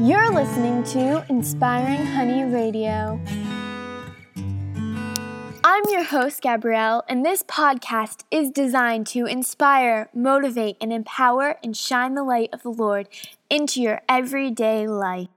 You're listening to Inspiring Honey Radio. I'm your host, Gabrielle, and this podcast is designed to inspire, motivate, and empower and shine the light of the Lord into your everyday life.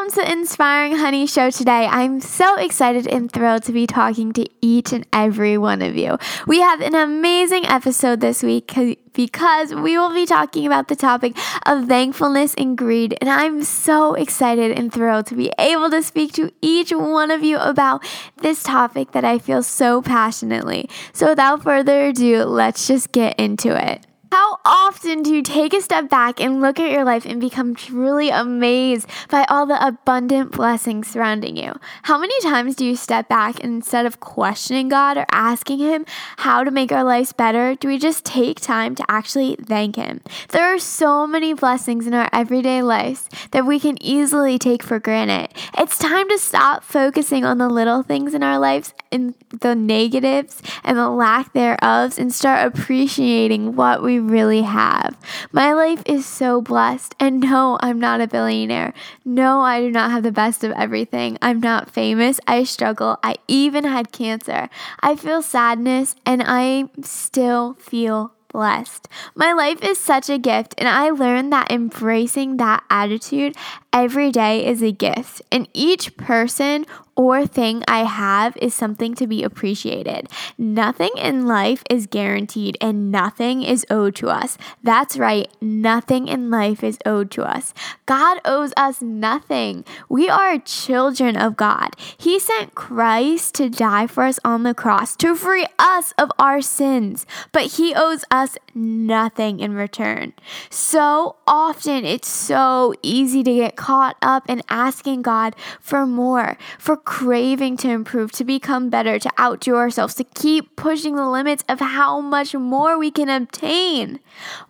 Welcome to Inspiring Honey Show today. I'm so excited and thrilled to be talking to each and every one of you. We have an amazing episode this week because we will be talking about the topic of thankfulness and greed. And I'm so excited and thrilled to be able to speak to each one of you about this topic that I feel so passionately. So without further ado, let's just get into it. How often do you take a step back and look at your life and become truly amazed by all the abundant blessings surrounding you? How many times do you step back and instead of questioning God or asking Him how to make our lives better, do we just take time to actually thank Him? There are so many blessings in our everyday lives that we can easily take for granted. It's time to stop focusing on the little things in our lives and the negatives and the lack thereof and start appreciating what we really have. My life is so blessed. And no, I'm not a billionaire. No, I do not have the best of everything. I'm not famous. I struggle. I even had cancer. I feel sadness and I still feel blessed. My life is such a gift, and I learned that embracing that attitude every day is a gift. And each person or thing I have is something to be appreciated. Nothing in life is guaranteed and nothing is owed to us. That's right, nothing in life is owed to us. God owes us nothing. We are children of God. He sent Christ to die for us on the cross to free us of our sins, but He owes us nothing in return. So often it's so easy to get caught up in asking God for more, for craving to improve, to become better, to outdo ourselves, to keep pushing the limits of how much more we can obtain.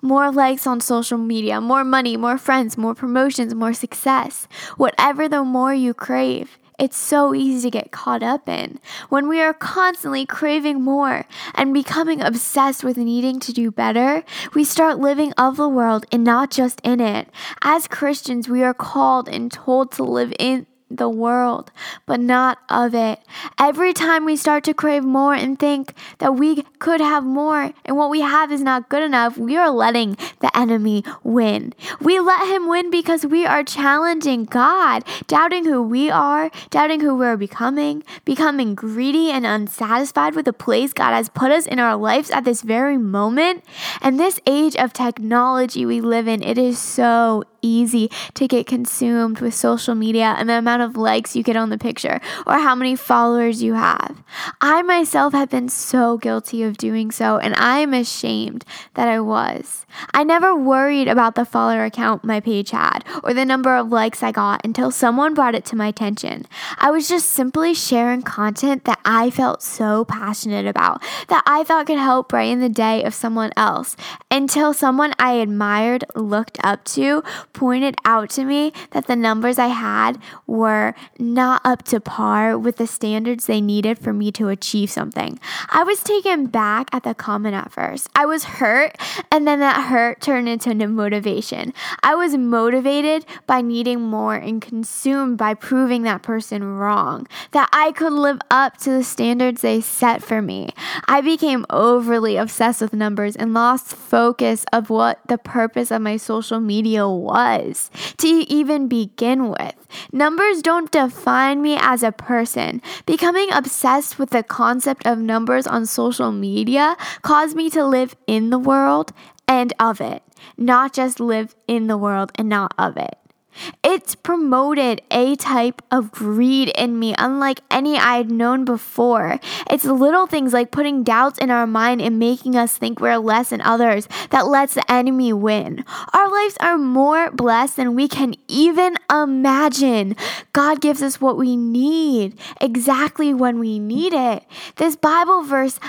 More likes on social media, more money, more friends, more promotions, more success. Whatever the more you crave. It's so easy to get caught up in when we are constantly craving more and becoming obsessed with needing to do better. We start living of the world and not just in it. As Christians, we are called and told to live in the world, but not of it. Every time we start to crave more and think that we could have more and what we have is not good enough, we are letting the enemy win. We let him win because we are challenging God, doubting who we are, doubting who we're becoming, becoming greedy and unsatisfied with the place God has put us in our lives at this very moment. And this age of technology we live in, it is so easy to get consumed with social media and the amount of likes you get on the picture or how many followers you have. I myself have been so guilty of doing so, and I am ashamed that I was. I never worried about the follower account my page had or the number of likes I got until someone brought it to my attention. I was just simply sharing content that I felt so passionate about, that I thought could help brighten the day of someone else, until someone I admired, looked up to, pointed out to me that the numbers I had were not up to par with the standards they needed for me to achieve something. I was taken back at the comment at first. I was hurt, and then that hurt turned into motivation. I was motivated by needing more and consumed by proving that person wrong, that I could live up to the standards they set for me. I became overly obsessed with numbers and lost focus of what the purpose of my social media was was to even begin with. Numbers don't define me as a person. Becoming obsessed with the concept of numbers on social media caused me to live in the world and of it, not just live in the world and not of it. It's promoted a type of greed in me, unlike any I had known before. It's little things like putting doubts in our mind and making us think we're less than others that lets the enemy win. Our lives are more blessed than we can even imagine. God gives us what we need exactly when we need it. This Bible verse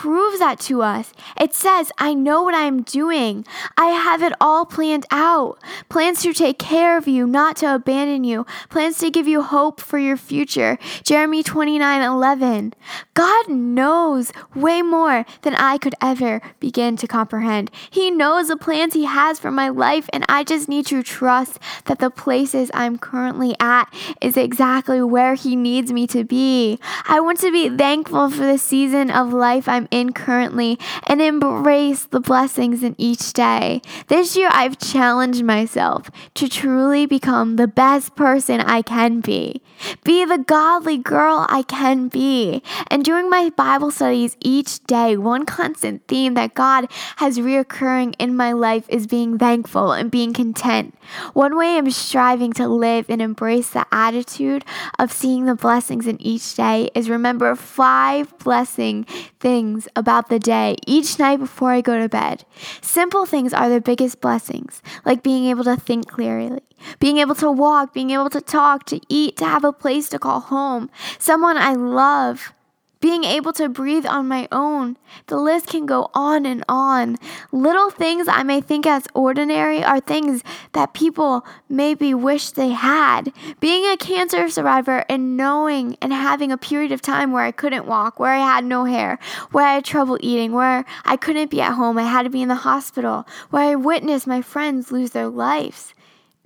proves that to us. It says, I know what I am doing. I have it all planned out. Plans to take care of you, not to abandon you. Plans to give you hope for your future. Jeremiah 29 11. God knows way more than I could ever begin to comprehend. He knows the plans He has for my life, and I just need to trust that the places I'm currently at is exactly where He needs me to be. I want to be thankful for the season of life I'm in currently and embrace the blessings in each day. This year, I've challenged myself to truly become the best person I can be, be the godly girl I can be. And during my Bible studies each day, one constant theme that God has reoccurring in my life is being thankful and being content. One way I'm striving to live and embrace the attitude of seeing the blessings in each day is remember five blessing things about the day each night before I go to bed. Simple things are the biggest blessings, like being able to think clearly, being able to walk, being able to talk, to eat, to have a place to call home, someone I love being able to breathe on my own. The list can go on and on. Little things I may think as ordinary are things that people maybe wish they had. Being a cancer survivor and knowing and having a period of time where I couldn't walk, where I had no hair, where I had trouble eating, where I couldn't be at home, I had to be in the hospital, where I witnessed my friends lose their lives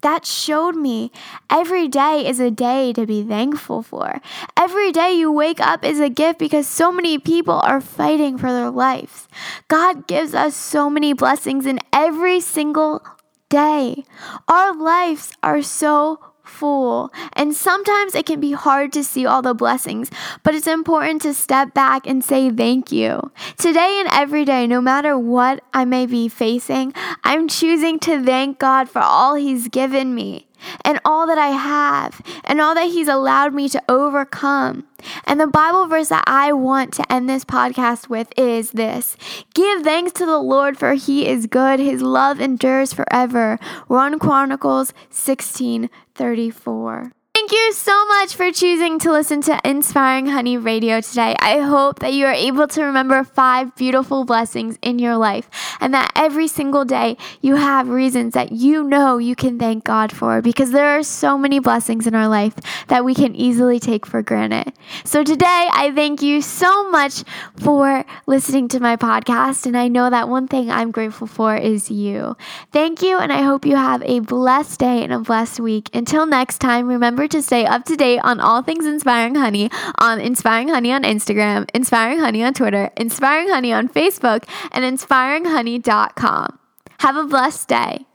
that showed me every day is a day to be thankful for. Every day you wake up is a gift because so many people are fighting for their lives. God gives us so many blessings in every single day. Our lives are so full. And sometimes it can be hard to see all the blessings, but it's important to step back and say thank you. Today and every day, no matter what I may be facing, I'm choosing to thank God for all He's given me and all that I have and all that He's allowed me to overcome. And the Bible verse that I want to end this podcast with is this Give thanks to the Lord, for He is good. His love endures forever. 1 Chronicles 16 34. Thank you so much for choosing to listen to Inspiring Honey Radio today. I hope that you are able to remember five beautiful blessings in your life and that every single day you have reasons that you know you can thank God for because there are so many blessings in our life that we can easily take for granted. So today, I thank you so much for listening to my podcast. And I know that one thing I'm grateful for is you. Thank you. And I hope you have a blessed day and a blessed week. Until next time, remember to stay up to date on all things Inspiring Honey on Inspiring Honey on Instagram, Inspiring Honey on Twitter, Inspiring Honey on Facebook, and inspiringhoney.com. Have a blessed day.